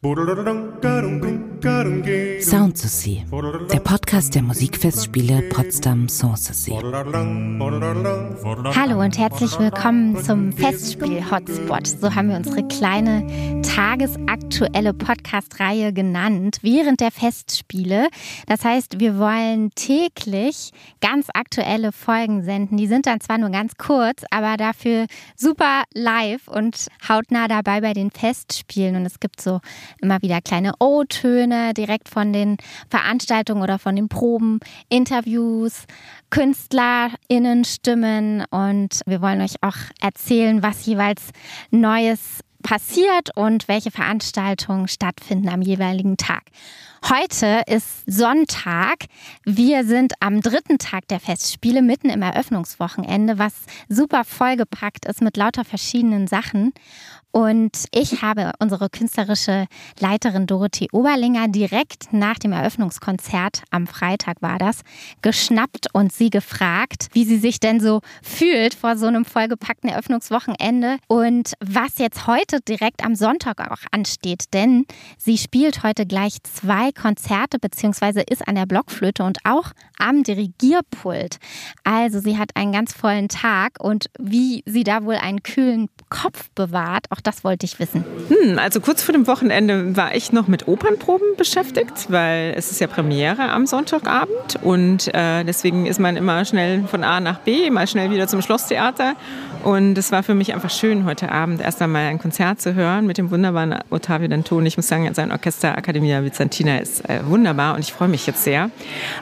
Sound to See, der Podcast der Musikfestspiele Potsdam Sanssouci. Hallo und herzlich willkommen zum Festspiel-Hotspot. So haben wir unsere kleine tagesaktuelle Podcast-Reihe genannt, während der Festspiele. Das heißt, wir wollen täglich ganz aktuelle Folgen senden. Die sind dann zwar nur ganz kurz, aber dafür super live und hautnah dabei bei den Festspielen. Und es gibt so immer wieder kleine O-Töne direkt von den Veranstaltungen oder von den Proben, Interviews, KünstlerInnen-Stimmen und wir wollen euch auch erzählen, was jeweils Neues passiert und welche Veranstaltungen stattfinden am jeweiligen Tag. Heute ist Sonntag. Wir sind am dritten Tag der Festspiele, mitten im Eröffnungswochenende, was super vollgepackt ist mit lauter verschiedenen Sachen. Und ich habe unsere künstlerische Leiterin Dorothee Oberlinger direkt nach dem Eröffnungskonzert, am Freitag war das, geschnappt und sie gefragt, wie sie sich denn so fühlt vor so einem vollgepackten Eröffnungswochenende und was jetzt heute direkt am Sonntag auch ansteht. Denn sie spielt heute gleich zwei Konzerte beziehungsweise ist an der Blockflöte und auch am Dirigierpult. Also sie hat einen ganz vollen Tag und wie sie da wohl einen kühlen Kopf bewahrt, auch das wollte ich wissen. Hm, also kurz vor dem Wochenende war ich noch mit Opernproben beschäftigt, weil es ist ja Premiere am Sonntagabend und äh, deswegen ist man immer schnell von A nach B, mal schnell wieder zum Schlosstheater. Und es war für mich einfach schön, heute Abend erst einmal ein Konzert zu hören mit dem wunderbaren Ottavio D'Antoni. Ich muss sagen, sein Orchester Academia Bizantina ist äh, wunderbar und ich freue mich jetzt sehr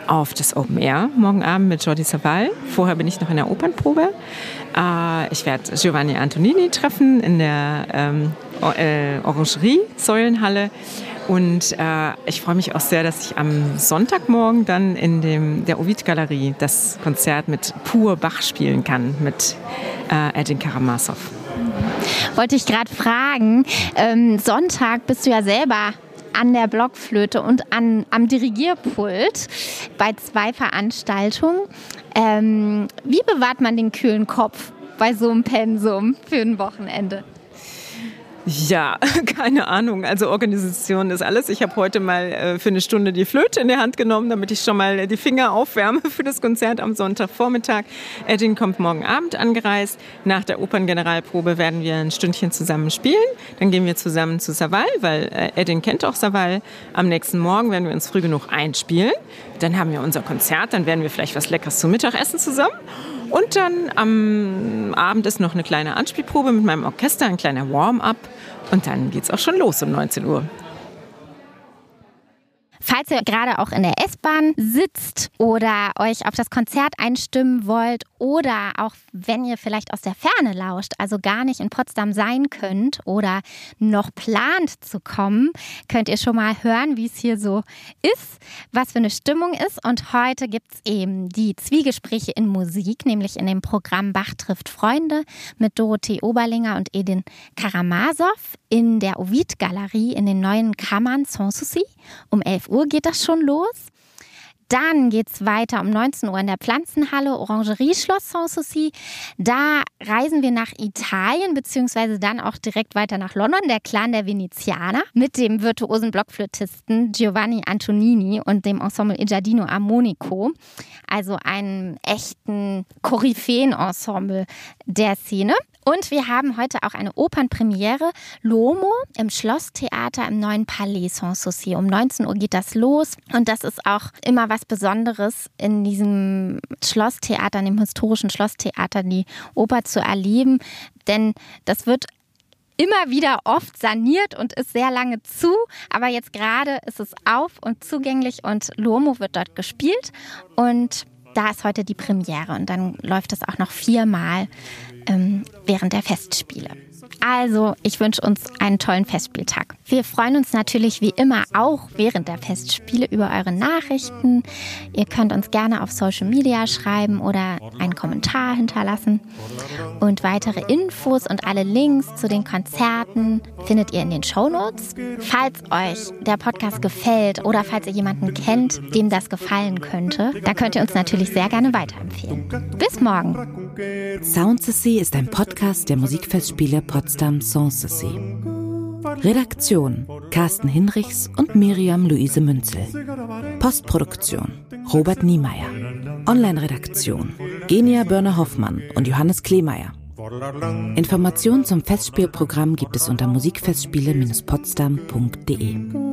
auf das Open Air morgen Abend mit Jordi Savall. Vorher bin ich noch in der Opernprobe. Äh, ich werde Giovanni Antonini treffen in der ähm, äh, Orangerie Säulenhalle. Und äh, ich freue mich auch sehr, dass ich am Sonntagmorgen dann in dem, der Ovid-Galerie das Konzert mit Pur Bach spielen kann, mit äh, Edin Karamazov. Wollte ich gerade fragen, ähm, Sonntag bist du ja selber an der Blockflöte und an, am Dirigierpult bei zwei Veranstaltungen. Ähm, wie bewahrt man den kühlen Kopf bei so einem Pensum für ein Wochenende? Ja, keine Ahnung. Also Organisation ist alles. Ich habe heute mal äh, für eine Stunde die Flöte in der Hand genommen, damit ich schon mal die Finger aufwärme für das Konzert am Sonntagvormittag. Edin kommt morgen Abend angereist. Nach der Operngeneralprobe werden wir ein Stündchen zusammen spielen. Dann gehen wir zusammen zu Saval, weil äh, kennt auch Saval. Am nächsten Morgen werden wir uns früh genug einspielen. Dann haben wir unser Konzert. Dann werden wir vielleicht was Leckeres zum Mittagessen zusammen. Und dann am Abend ist noch eine kleine Anspielprobe mit meinem Orchester, ein kleiner Warm-up. Und dann geht es auch schon los um 19 Uhr. Falls ihr gerade auch in der S-Bahn sitzt oder euch auf das Konzert einstimmen wollt oder auch wenn ihr vielleicht aus der Ferne lauscht, also gar nicht in Potsdam sein könnt oder noch plant zu kommen, könnt ihr schon mal hören, wie es hier so ist, was für eine Stimmung ist. Und heute gibt es eben die Zwiegespräche in Musik, nämlich in dem Programm Bach trifft Freunde mit Dorothee Oberlinger und Edin Karamazov in der Ovid-Galerie in den neuen Kammern Sanssouci um 11 Uhr geht das schon los. Dann geht es weiter um 19 Uhr in der Pflanzenhalle Orangerie Schloss Sanssouci. Da reisen wir nach Italien, beziehungsweise dann auch direkt weiter nach London, der Clan der Venezianer, mit dem virtuosen Blockflötisten Giovanni Antonini und dem Ensemble Il Armonico. Also einem echten Koryphäen-Ensemble der Szene. Und wir haben heute auch eine Opernpremiere, Lomo, im Schlosstheater im neuen Palais Sanssouci. Um 19 Uhr geht das los. Und das ist auch immer was Besonderes in diesem Schlosstheater, in dem historischen Schlosstheater, die Oper zu erleben. Denn das wird immer wieder oft saniert und ist sehr lange zu. Aber jetzt gerade ist es auf und zugänglich und Lomo wird dort gespielt. Und da ist heute die Premiere und dann läuft es auch noch viermal ähm, während der Festspiele. Also, ich wünsche uns einen tollen Festspieltag. Wir freuen uns natürlich wie immer auch während der Festspiele über eure Nachrichten. Ihr könnt uns gerne auf Social Media schreiben oder einen Kommentar hinterlassen. Und weitere Infos und alle Links zu den Konzerten findet ihr in den Show Notes. Falls euch der Podcast gefällt oder falls ihr jemanden kennt, dem das gefallen könnte, da könnt ihr uns natürlich sehr gerne weiterempfehlen. Bis morgen. Sound to See ist ein Podcast der Musikfestspiele Potsdam Sanssouci. Redaktion Carsten Hinrichs und Miriam Luise Münzel. Postproduktion Robert Niemeyer. Online-Redaktion Genia Börner-Hoffmann und Johannes Kleemeyer. Informationen zum Festspielprogramm gibt es unter musikfestspiele-potsdam.de.